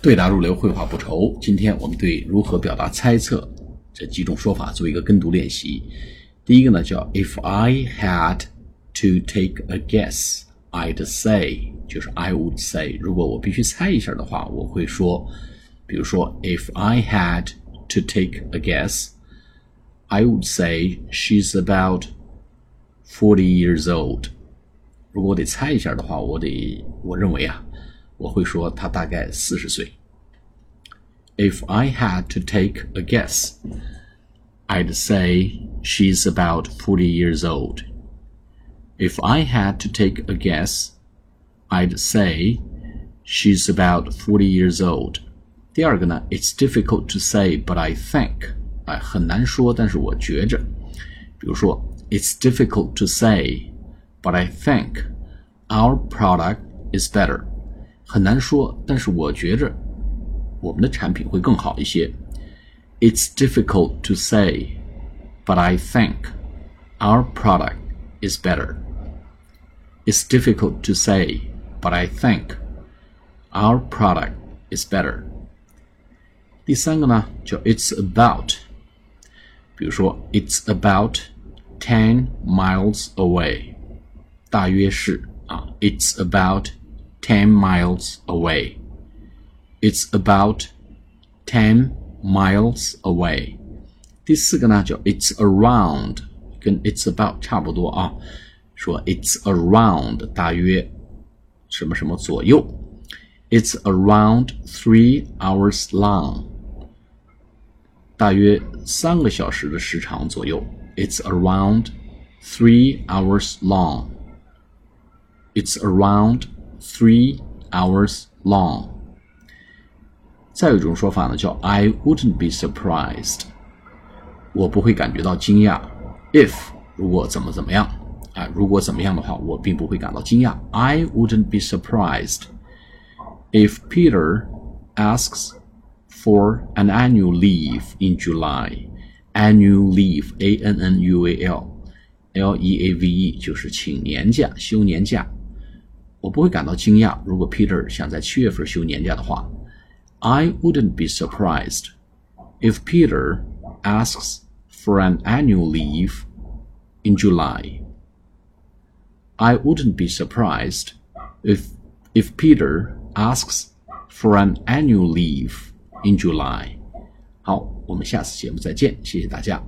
对答如流，绘画不愁。今天我们对如何表达猜测这几种说法做一个跟读练习。第一个呢叫 If I had to take a guess, I'd say，就是 I would say。如果我必须猜一下的话，我会说，比如说 If I had to take a guess, I would say she's about forty years old。如果我得猜一下的话，我得我认为啊。我会说他大概四十岁。If I had to take a guess, I'd say she's about forty years old. If I had to take a guess, I'd say she's about forty years old. 第二个呢，It's difficult to say, but I think，哎，很难说，但是我觉着。比如说，It's difficult to say, but I think our product is better. 很难说，但是我觉着我们的产品会更好一些。It's difficult to say, but I think our product is better. It's difficult to say, but I think our product is better. 第三个呢，叫 It's about，比如说 It's about ten miles away，大约是啊，It's about 10 miles away. It's about 10 miles away. 第四个呢叫 It's around，跟 It's about 差不多啊。说 It's around 大约什么什么左右。It's around three hours long，大约三个小时的时长左右。It's around three hours long. It's around three hours long。再有一种说法呢，叫 I wouldn't be surprised，我不会感觉到惊讶。If 如果怎么怎么样啊，如果怎么样的话，我并不会感到惊讶。I wouldn't be surprised if Peter asks for an annual leave in July. Annual leave, A N N U A L L E A V E，就是请年假、休年假。 我不会感到惊讶，如果 Peter 想在七月份休年假的话。I wouldn't be surprised if Peter asks for an annual leave in July. I wouldn't be surprised if if Peter asks for an annual leave in July. 好，我们下次节目再见，谢谢大家。